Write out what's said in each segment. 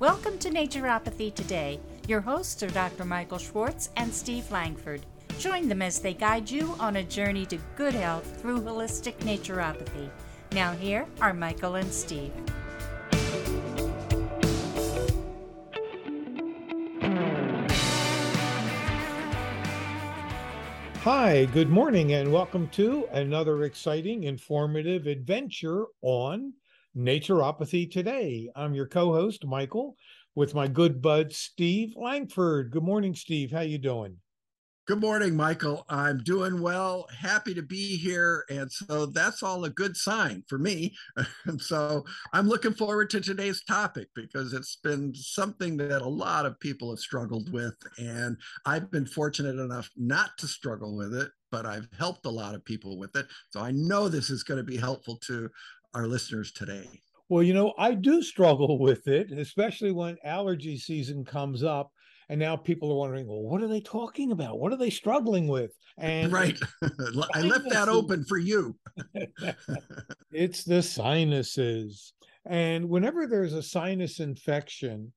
Welcome to Naturopathy Today. Your hosts are Dr. Michael Schwartz and Steve Langford. Join them as they guide you on a journey to good health through holistic naturopathy. Now, here are Michael and Steve. Hi, good morning, and welcome to another exciting, informative adventure on Naturopathy Today. I'm your co-host Michael with my good bud Steve Langford. Good morning, Steve. How you doing? Good morning, Michael. I'm doing well. Happy to be here, and so that's all a good sign for me. and so I'm looking forward to today's topic because it's been something that a lot of people have struggled with, and I've been fortunate enough not to struggle with it but I've helped a lot of people with it. So I know this is going to be helpful to our listeners today? Well, you know, I do struggle with it, especially when allergy season comes up. And now people are wondering, well, what are they talking about? What are they struggling with? And right. I left that open for you. it's the sinuses. And whenever there's a sinus infection,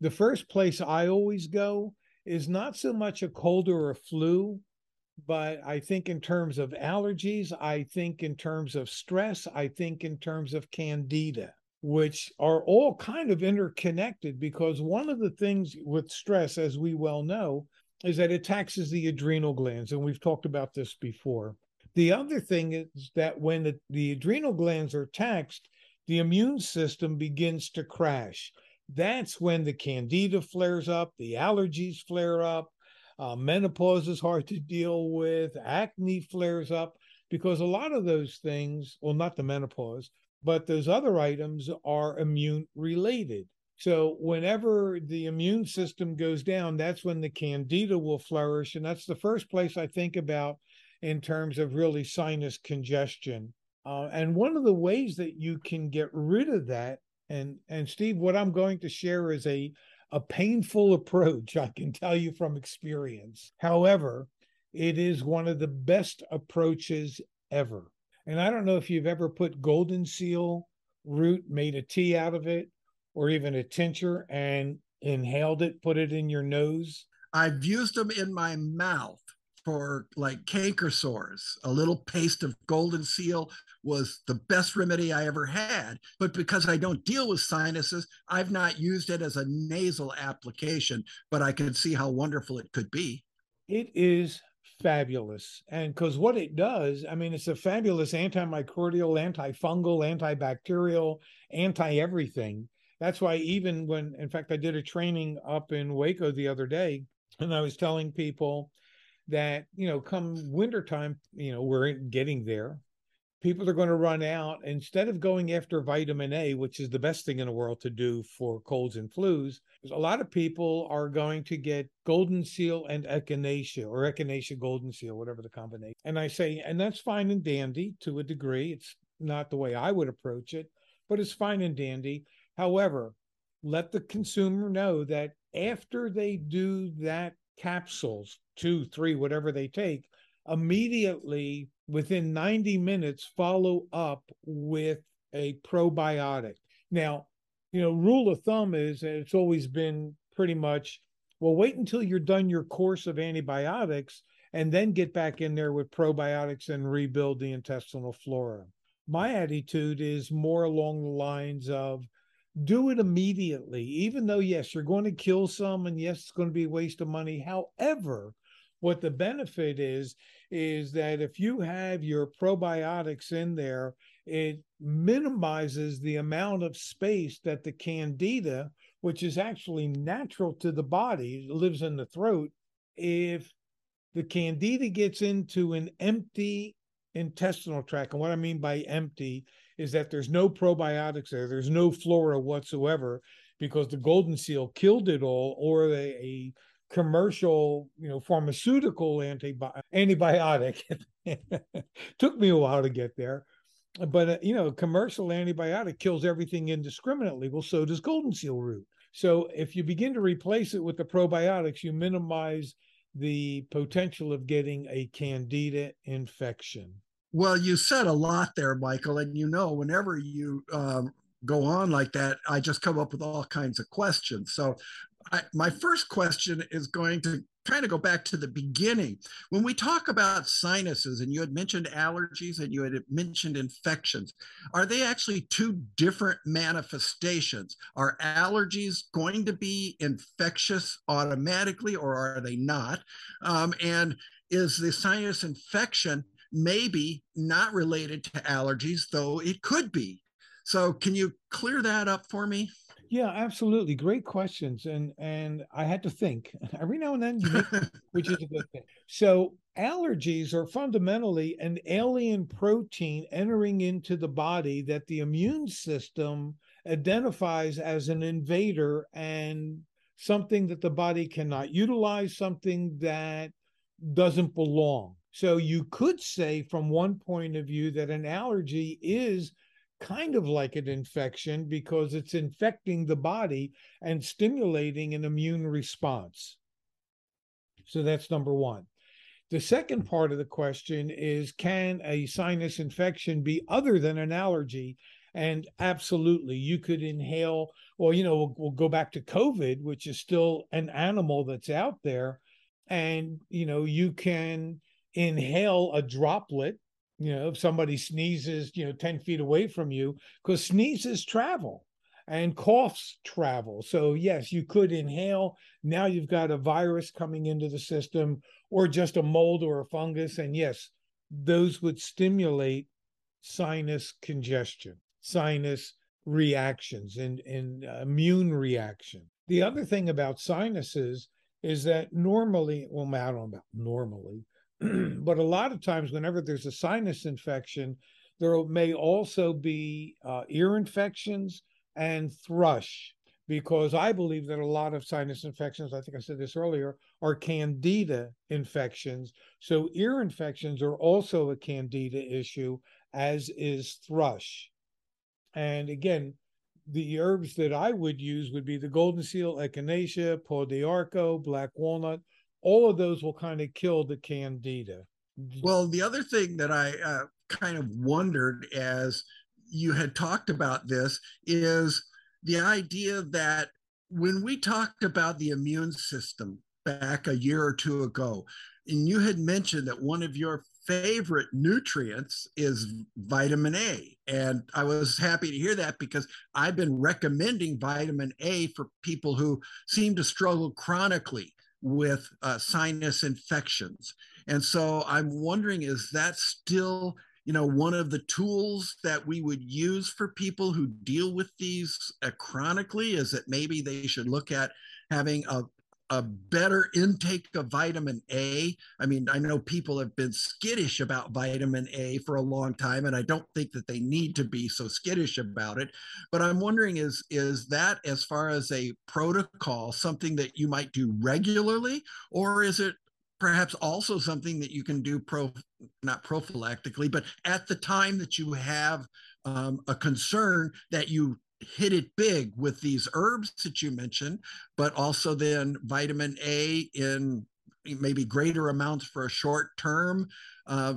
the first place I always go is not so much a cold or a flu, but I think in terms of allergies, I think in terms of stress, I think in terms of candida, which are all kind of interconnected because one of the things with stress, as we well know, is that it taxes the adrenal glands. And we've talked about this before. The other thing is that when the, the adrenal glands are taxed, the immune system begins to crash. That's when the candida flares up, the allergies flare up, uh, menopause is hard to deal with. Acne flares up because a lot of those things, well, not the menopause, but those other items are immune related. So, whenever the immune system goes down, that's when the candida will flourish. And that's the first place I think about in terms of really sinus congestion. Uh, and one of the ways that you can get rid of that, and and Steve, what I'm going to share is a a painful approach, I can tell you from experience. However, it is one of the best approaches ever. And I don't know if you've ever put golden seal root, made a tea out of it, or even a tincture and inhaled it, put it in your nose. I've used them in my mouth for like canker sores. A little paste of golden seal was the best remedy I ever had. But because I don't deal with sinuses, I've not used it as a nasal application, but I can see how wonderful it could be. It is fabulous. And because what it does, I mean, it's a fabulous antimicrobial, antifungal, antibacterial, anti everything. That's why, even when, in fact, I did a training up in Waco the other day, and I was telling people that you know come wintertime you know we're getting there. People are going to run out. Instead of going after vitamin a which is the best thing in the world to do for colds and flus a lot of people are going to get golden seal and echinacea or echinacea golden seal whatever the combination. And i say and that's fine and dandy to a degree. It's not the way i would approach it but it's fine and dandy. However let the consumer know that after they do that capsules, two, three, whatever they take, immediately within 90 minutes follow up with a probiotic. Now, you know, rule of thumb is and it's always been pretty much well, wait until you're done your course of antibiotics and then get back in there with probiotics and rebuild the intestinal flora. My attitude is more along the lines of do it immediately, even though, yes, you're going to kill some and yes, it's going to be a waste of money. However, what the benefit is, is that if you have your probiotics in there, it minimizes the amount of space that the candida, which is actually natural to the body, lives in the throat. If the candida gets into an empty intestinal tract, and what I mean by empty is that there's no probiotics there, there's no flora whatsoever because the golden seal killed it all, or a, a commercial, you know, pharmaceutical antibi- antibiotic. Took me a while to get there, but uh, you know, commercial antibiotic kills everything indiscriminately. Well, so does golden seal root. So if you begin to replace it with the probiotics, you minimize the potential of getting a candida infection. Well, you said a lot there, Michael, and you know, whenever you um, go on like that, I just come up with all kinds of questions. So, I, my first question is going to kind of go back to the beginning. When we talk about sinuses, and you had mentioned allergies and you had mentioned infections, are they actually two different manifestations? Are allergies going to be infectious automatically, or are they not? Um, and is the sinus infection maybe not related to allergies, though it could be? So, can you clear that up for me? Yeah, absolutely. Great questions. And and I had to think every now and then, which is a good thing. So allergies are fundamentally an alien protein entering into the body that the immune system identifies as an invader and something that the body cannot utilize, something that doesn't belong. So you could say from one point of view that an allergy is kind of like an infection because it's infecting the body and stimulating an immune response. So that's number one. The second part of the question is Can a sinus infection be other than an allergy? And absolutely, you could inhale, or, you know, we'll, we'll go back to COVID, which is still an animal that's out there. And, you know, you can inhale a droplet you know if somebody sneezes you know 10 feet away from you because sneezes travel and coughs travel. So yes you could inhale. Now you've got a virus coming into the system or just a mold or a fungus. And yes those would stimulate sinus congestion sinus reactions and, and uh, immune reaction. The other thing about sinuses is that normally well i don't know about normally but a lot of times, whenever there's a sinus infection, there may also be uh, ear infections and thrush, because I believe that a lot of sinus infections, I think I said this earlier, are candida infections. So ear infections are also a candida issue, as is thrush. And again, the herbs that I would use would be the golden seal, echinacea, pau d'arco, black walnut, all of those will kind of kill the candida. Well, the other thing that I uh, kind of wondered as you had talked about this is the idea that when we talked about the immune system back a year or two ago, and you had mentioned that one of your favorite nutrients is vitamin A. And I was happy to hear that because I've been recommending vitamin A for people who seem to struggle chronically with uh, sinus infections. And so I'm wondering, is that still, you know, one of the tools that we would use for people who deal with these uh, chronically? Is that maybe they should look at having a, a better intake of vitamin A. I mean, I know people have been skittish about vitamin A for a long time, and I don't think that they need to be so skittish about it. But I'm wondering is is that as far as a protocol something that you might do regularly, or is it perhaps also something that you can do pro not prophylactically, but at the time that you have um, a concern that you hit it big with these herbs that you mentioned, but also then vitamin A in maybe greater amounts for a short term. Uh,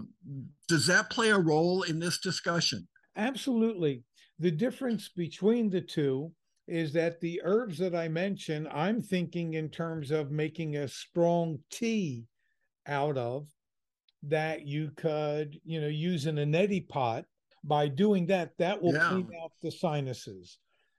does that play a role in this discussion? Absolutely. The difference between the two is that the herbs that I mentioned, I'm thinking in terms of making a strong tea out of that you could, you know, use in a neti pot by doing that, that will yeah. clean out the sinuses.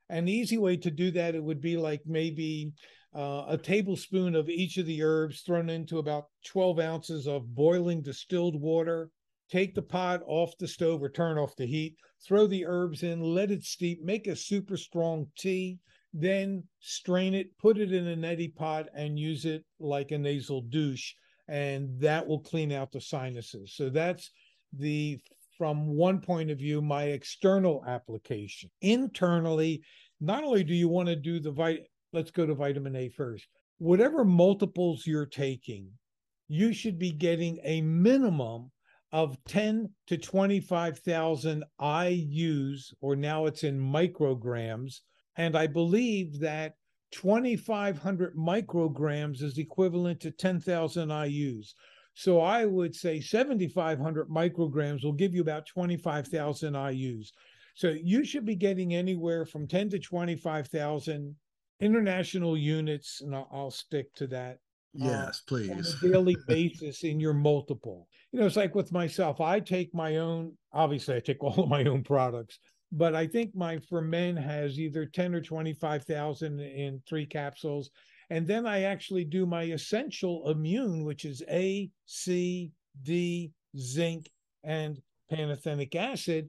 An easy way to do that, it would be like maybe uh, a tablespoon of each of the herbs thrown into about 12 ounces of boiling distilled water. Take the pot off the stove or turn off the heat, throw the herbs in, let it steep, make a super strong tea, then strain it, put it in a neti pot, and use it like a nasal douche. And that will clean out the sinuses. So that's the from one point of view, my external application. Internally, not only do you want to do the vit, let's go to vitamin A first. Whatever multiples you're taking, you should be getting a minimum of 10 to 25,000 IUs, or now it's in micrograms. And I believe that 2,500 micrograms is equivalent to 10,000 IUs. So I would say 7,500 micrograms will give you about 25,000 IUs. So you should be getting anywhere from 10 to 25,000 international units, and I'll, I'll, stick to that. Uh, yes, uh, please. On a daily basis in your multiple. You know, it's like with myself, I take my own, obviously, I take all of my own products, but I think my for men has either 10 or 25,000 in three capsules. And then I actually do my essential immune, which is A, C, D, zinc, and pantothenic acid.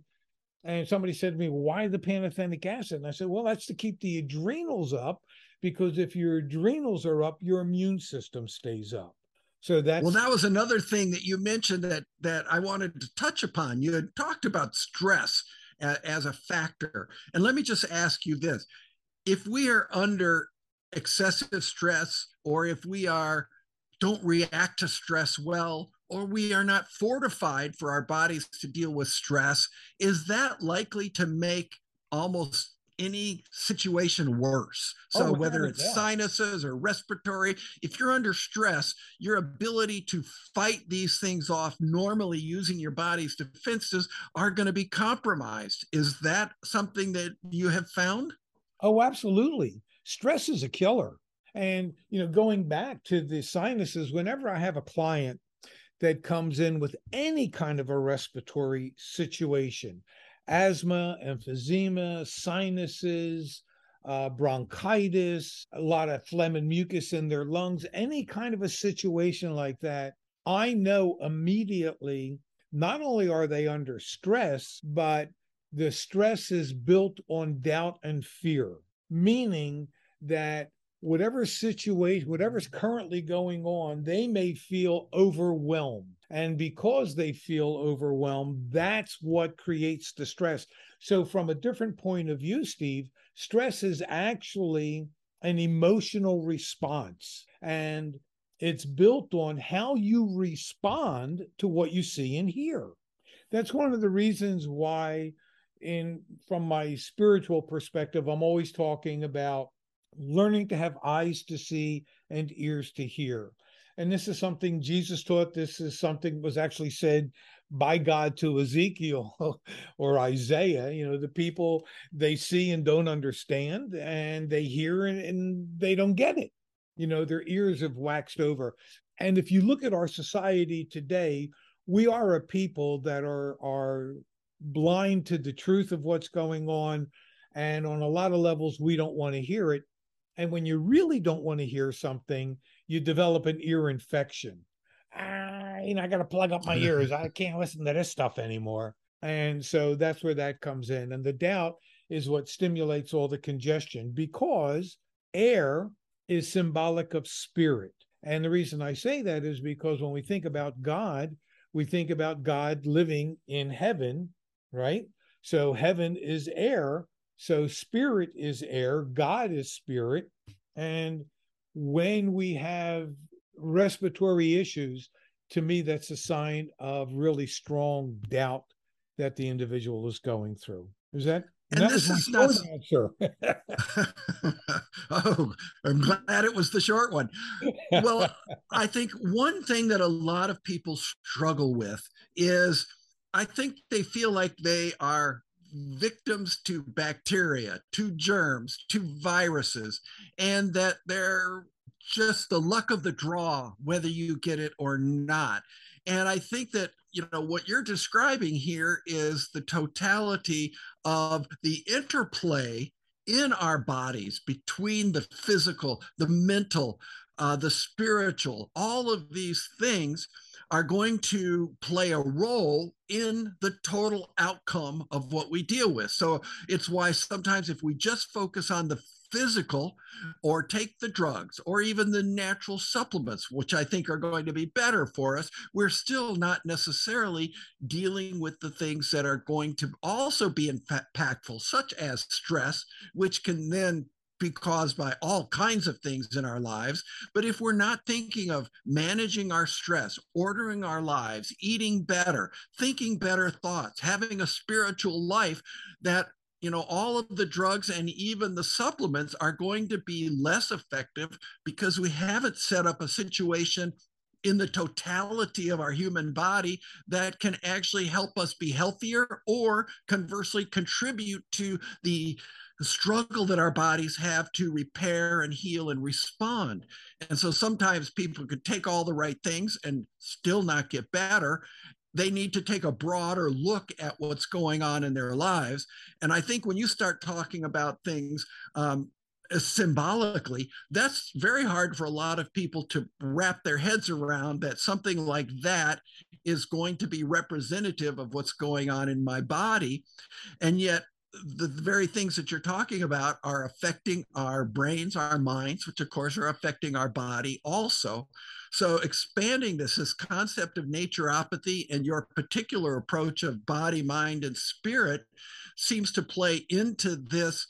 And somebody said to me, Why the pantothenic acid? And I said, Well, that's to keep the adrenals up because if your adrenals are up, your immune system stays up. So that's well, that was another thing that you mentioned that that I wanted to touch upon. You had talked about stress as a factor. And let me just ask you this. If we are under excessive stress or if we are don't react to stress well or we are not fortified for our bodies to deal with stress, is that likely to make almost any situation worse. So oh, whether it's that. sinuses or respiratory, if you're under stress, your ability to fight these things off normally using your body's defenses are going to be compromised. Is that something that you have found? Oh, absolutely. Stress is a killer. And you know, going back to the sinuses, whenever I have a client that comes in with any kind of a respiratory situation, asthma, emphysema, sinuses, uh, bronchitis, a lot of phlegm and mucus in their lungs, any kind of a situation like that, I know immediately not only are they under stress, but the stress is built on doubt and fear, meaning that whatever situation, whatever's currently going on, they may feel overwhelmed. And because they feel overwhelmed, that's what creates the stress. So, from a different point of view, Steve, stress is actually an emotional response. And it's built on how you respond to what you see and hear. That's one of the reasons why, in from my spiritual perspective, I'm always talking about learning to have eyes to see and ears to hear. And this is something Jesus taught. This is something was actually said by God to Ezekiel or Isaiah. You know, the people they see and don't understand, and they hear and, and they don't get it. You know, their ears have waxed over. And if you look at our society today, we are a people that are are blind to the truth of what's going on and on a lot of levels we don't want to hear it and when you really don't want to hear something, you develop an ear infection. Ah, you know, I got to plug up my ears. I can't listen to this stuff anymore. And so that's where that comes in. And the doubt is what stimulates all the congestion because air is symbolic of spirit. And the reason I say that is because when we think about God, we think about God living in heaven, right? So heaven is air, so spirit is air, God is spirit. And when we have respiratory issues, to me, that's a sign of really strong doubt that the individual is going through. Is that? And, and this is not answer. oh, I'm glad it was the short one. Well, I think one thing that a lot of people struggle with is I think they feel like they are victims to bacteria, to germs, to viruses, and that they're just the luck of the draw, whether you get it or not. And I think that, you know, what you're describing here is the totality of the interplay in our bodies between the physical, the mental, uh, the spiritual, all of these things are going to play a role in the total outcome of what we deal with. So it's why sometimes if we just focus on the physical or take the drugs or even the natural supplements, which I think are going to be better for us, we're still not necessarily dealing with the things that are going to also be impactful, such as stress, which can then be caused by all kinds of things in our lives. But if we're not thinking of managing our stress, ordering our lives, eating better, thinking better thoughts, having a spiritual life, that you know all of the drugs and even the supplements are going to be less effective because we haven't set up a situation in the totality of our human body that can actually help us be healthier or conversely contribute to the the struggle that our bodies have to repair and heal and respond. And so sometimes people could take all the right things and still not get better. They need to take a broader look at what's going on in their lives. And I think when you start talking about things um, symbolically, that's very hard for a lot of people to wrap their heads around that something like that is going to be representative of what's going on in my body. And yet, the very things that you're talking about are affecting our brains, our minds, which of course are affecting our body also. So expanding this, this concept of naturopathy and your particular approach of body, mind, and spirit seems to play into this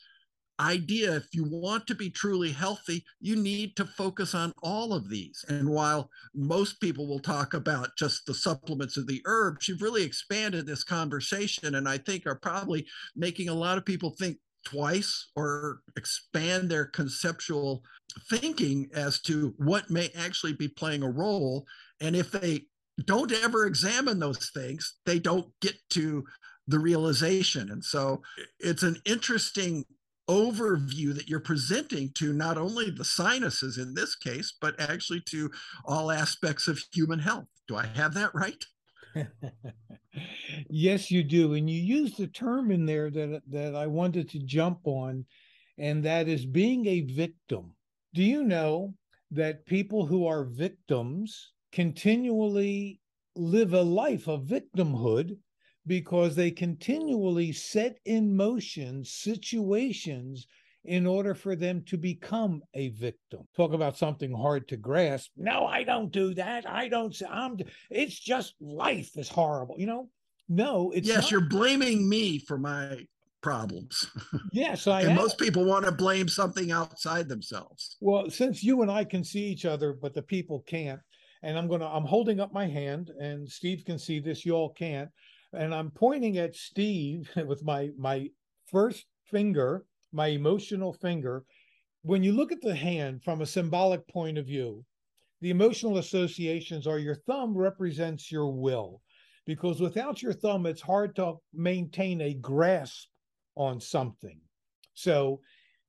idea if you want to be truly healthy, you need to focus on all of these. And while most people will talk about just the supplements of the herbs, you've really expanded this conversation and I think are probably making a lot of people think twice or expand their conceptual thinking as to what may actually be playing a role. And if they don't ever examine those things, they don't get to the realization. And so it's an interesting overview that you're presenting to not only the sinuses in this case, but actually to all aspects of human health. Do I have that right? yes, you do. And you use the term in there that, that I wanted to jump on, and that is being a victim. Do you know that people who are victims continually live a life of victimhood because they continually set in motion situations in order for them to become a victim. Talk about something hard to grasp. No, I don't do that. I don't. I'm. It's just life is horrible. You know. No, it's yes. Not. You're blaming me for my problems. Yes, I. and am. most people want to blame something outside themselves. Well, since you and I can see each other, but the people can't, and I'm gonna. I'm holding up my hand, and Steve can see this. You all can't and I'm pointing at Steve with my my first finger, my emotional finger. When you look at the hand from a symbolic point of view, the emotional associations are your thumb represents your will, because without your thumb, it's hard to maintain a grasp on something. So,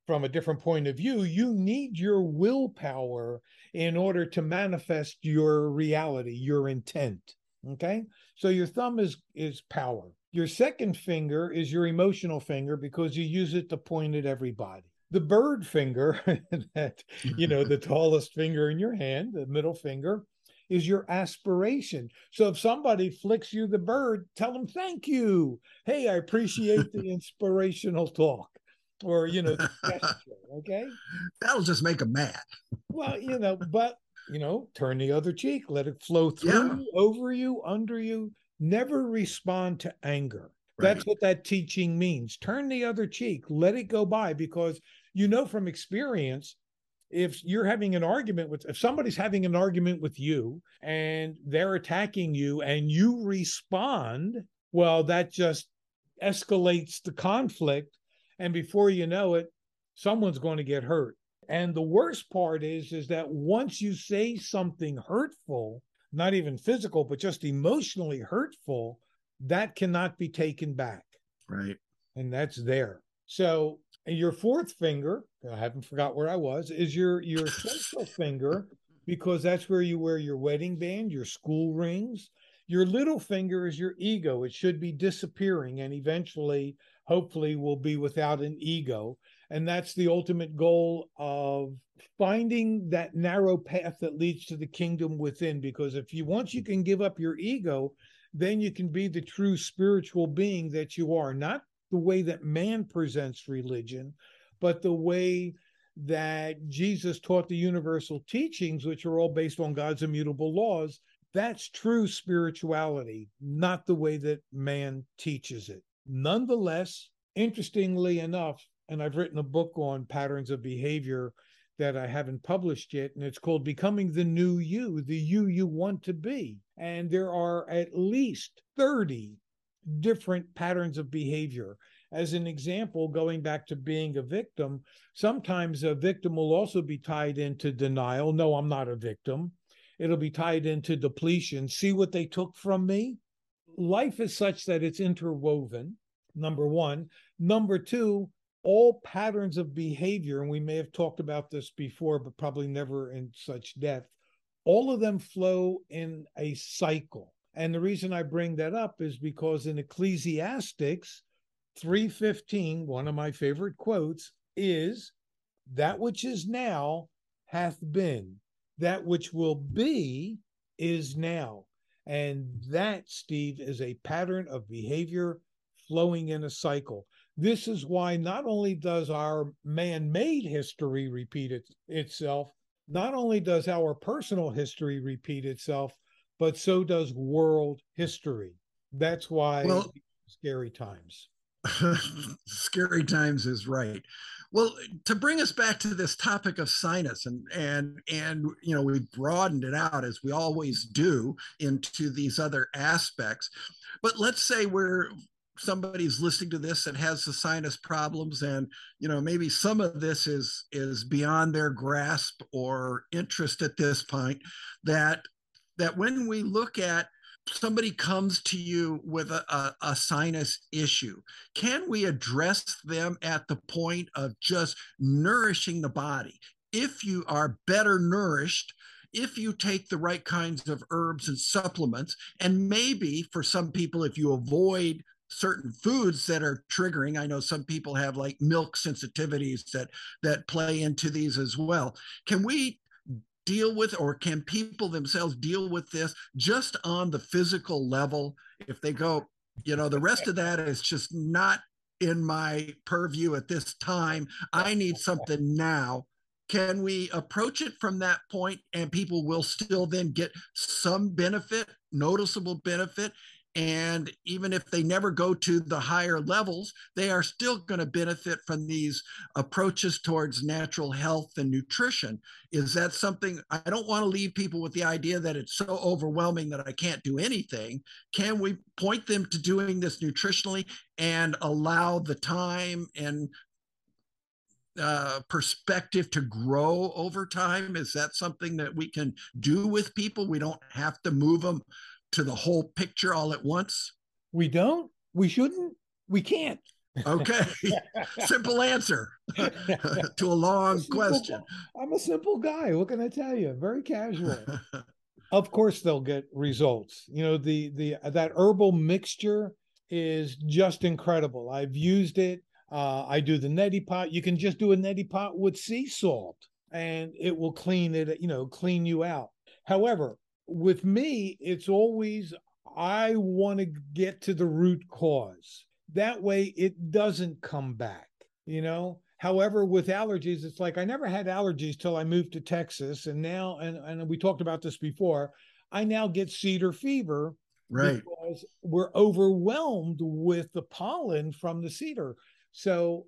from a different point of view, you need your willpower in order to manifest your reality, your intent. Okay. So your thumb is is power. Your second finger is your emotional finger because you use it to point at everybody. The bird finger, that you know, the tallest finger in your hand, the middle finger, is your aspiration. So if somebody flicks you the bird, tell them thank you. Hey, I appreciate the inspirational talk. Or, you know, gesture, okay? That'll just make them mad. Well, you know, but you know, turn the other cheek, let it flow through yeah. you, over you, under you. Never respond to anger. Right. That's what that teaching means. Turn the other cheek, let it go by because you know from experience if you're having an argument with if somebody's having an argument with you and they're attacking you and you respond well that just escalates the conflict and before you know it someone's going to get hurt and the worst part is, is that once you say something hurtful, not even physical, but just emotionally hurtful, that cannot be taken back. Right. And that's there. So your fourth finger, I haven't forgot where I was, is your your central finger, because that's where you wear your wedding band, your school rings. Your little finger is your ego. It should be disappearing and eventually, hopefully, will be without an ego and that's the ultimate goal of finding that narrow path that leads to the kingdom within because if you once you can give up your ego then you can be the true spiritual being that you are. Not the way that man presents religion but the way that Jesus taught the universal teachings which are all based on God's immutable laws. That's true spirituality not the way that man teaches it. Nonetheless interestingly enough and I've written a book on patterns of behavior that I haven't published yet, and it's called Becoming the New You, the you you want to be. And there are at least 30 different patterns of behavior. As an example, going back to being a victim, sometimes a victim will also be tied into denial. No, I'm not a victim. it'll be tied into depletion. See what they took from me? Life is such that it's interwoven, number one. Number two, all patterns of behavior, and we may have talked about this before, but probably never in such depth, all of them flow in a cycle. And the reason I bring that up is because in Ecclesiastics 3:15, one of my favorite quotes is that which is now hath been, that which will be is now. And that, Steve, is a pattern of behavior flowing in a cycle. This is why not only does our man made history repeat it, itself, not only does our personal history repeat itself, but so does world history. That's why well, scary times. scary times is right. Well, to bring us back to this topic of sinus, and and and you know, we broadened it out as we always do into these other aspects. But let's say we're somebody's listening to this and has the sinus problems and you know maybe some of this is is beyond their grasp or interest at this point that that when we look at somebody comes to you with a, a, a, sinus issue, can we address them at the point of just nourishing the body? If you are better nourished, if you take the right kinds of herbs and supplements, and maybe for some people, if you avoid certain foods that are triggering. I know some people have like milk sensitivities that that play into these as well. Can we deal with or can people themselves deal with this just on the physical level? If they go you know the rest of that is just not in my purview at this time. I need something now. Can we approach it from that point and people will still then get some benefit noticeable benefit and even if they never go to the higher levels, they are still going to benefit from these approaches towards natural health and nutrition. Is that something I don't want to leave people with the idea that it's so overwhelming that I can't do anything? Can we point them to doing this nutritionally and allow the time and uh, perspective to grow over time? Is that something that we can do with people? We don't have to move them to the whole picture all at once? We don't. We shouldn't. We can't. Okay. simple answer to a long a question. I'm a simple guy. What can I tell you? Very casual. of course they'll get results. You know, the the that herbal mixture is just incredible. I've used it. Uh, I do the neti pot. You can just do a neti pot with sea salt and it will clean it, you know, clean you out. However, with me, it's always I want to get to the root cause. That way it doesn't come back, you know? However, with allergies, it's like I never had allergies till I moved to Texas. And now, and, and we talked about this before, I now get cedar fever right because we're overwhelmed with the pollen from the cedar. So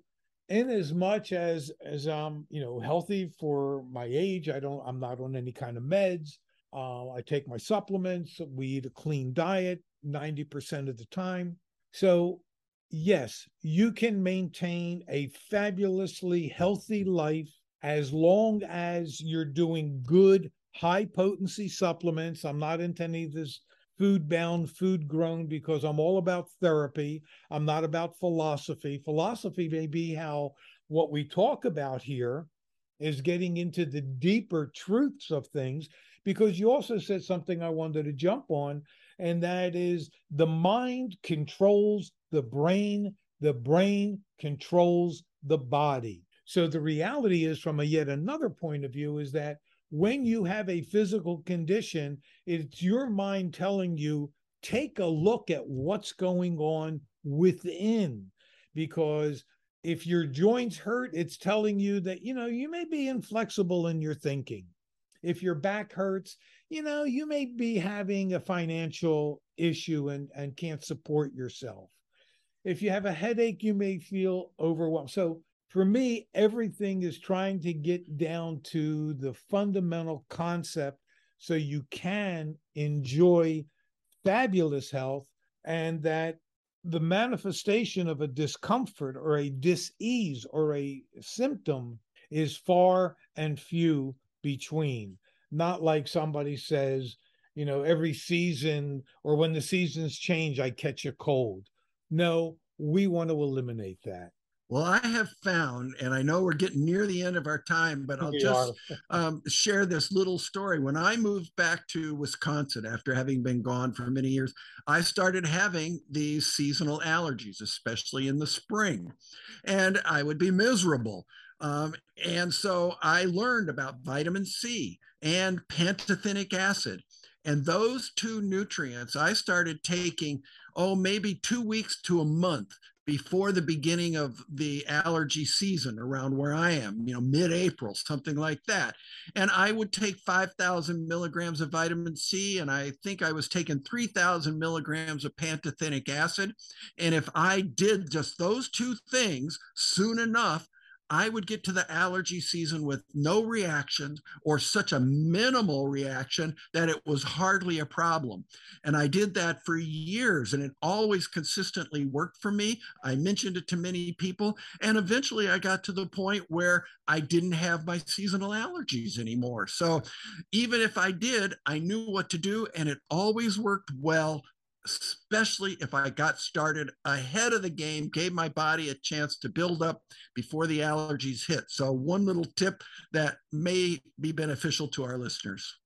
in as much as as I'm, you know, healthy for my age, I don't I'm not on any kind of meds. Uh, I take my supplements. We eat a clean diet 90% of the time. So, yes, you can maintain a fabulously healthy life as long as you're doing good, high potency supplements. I'm not into any of this food bound, food grown because I'm all about therapy. I'm not about philosophy. Philosophy may be how what we talk about here is getting into the deeper truths of things because you also said something I wanted to jump on, and that is the mind controls the brain, the brain controls the body. So the reality is, from a yet another point of view, is that when you have a physical condition, it's your mind telling you, take a look at what's going on within. Because if your joints hurt, it's telling you that, you know, you may be inflexible in your thinking. If your back hurts, you know, you may be having a financial issue and, and can't support yourself. If you have a headache, you may feel overwhelmed. So for me, everything is trying to get down to the fundamental concept so you can enjoy fabulous health and that the manifestation of a discomfort or a dis-ease or a symptom is far and few between. not like somebody says, you know, every season or when the seasons change, I catch a cold. No, we want to eliminate that. Well, I have found, and I know we're getting near the end of our time, but I'll we just um, share this little story. When I moved back to Wisconsin after having been gone for many years, I started having these seasonal allergies, especially in the spring, and I would be miserable. Um, and so I learned about vitamin C and pantothenic acid. And those two nutrients I started taking, oh, maybe two weeks to a month before the beginning of the allergy season around where I am, you know, mid April, something like that. And I would take 5,000 milligrams of vitamin C, and I think I was taking 3,000 milligrams of pantothenic acid. And if I did just those two things soon enough, I would get to the allergy season with no reaction or such a minimal reaction that it was hardly a problem. And I did that for years and it always consistently worked for me. I mentioned it to many people. And eventually I got to the point where I didn't have my seasonal allergies anymore. So even if I did, I knew what to do and it always worked well especially if I got started ahead of the game, gave my body a chance to build up before the allergies hit. So, one little tip that may be beneficial to our listeners.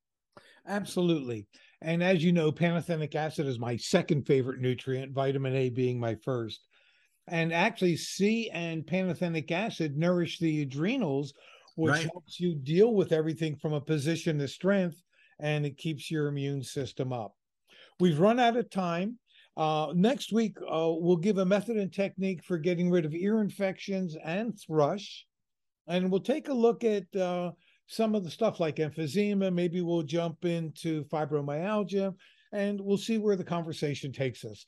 Absolutely. And as you know, pantothenic acid is my second favorite nutrient, vitamin A being my first. And actually, C and pantothenic acid nourish the adrenals, which right. helps you deal with everything from a position of strength and it keeps your immune system up. We've run out of time. Uh, next week, uh, we'll give a method and technique for getting rid of ear infections and thrush. And we'll take a look at uh, some of the stuff like emphysema. Maybe we'll jump into fibromyalgia and we'll see where the conversation takes us.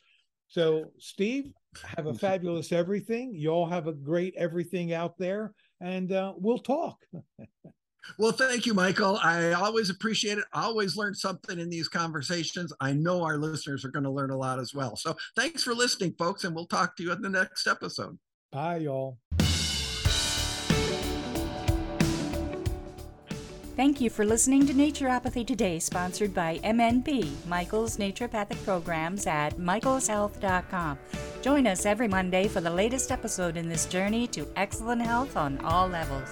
So, Steve, have a fabulous everything. You all have a great everything out there, and uh, we'll talk. Well, thank you, Michael. I always appreciate it. I always learn something in these conversations. I know our listeners are going to learn a lot as well. So thanks for listening, folks, and we'll talk to you in the next episode. Bye, y'all. Thank you for listening to Naturopathy Today, sponsored by MNP, Michael's Naturopathic Programs at michaelshealth.com. Join us every Monday for the latest episode in this journey to excellent health on all levels.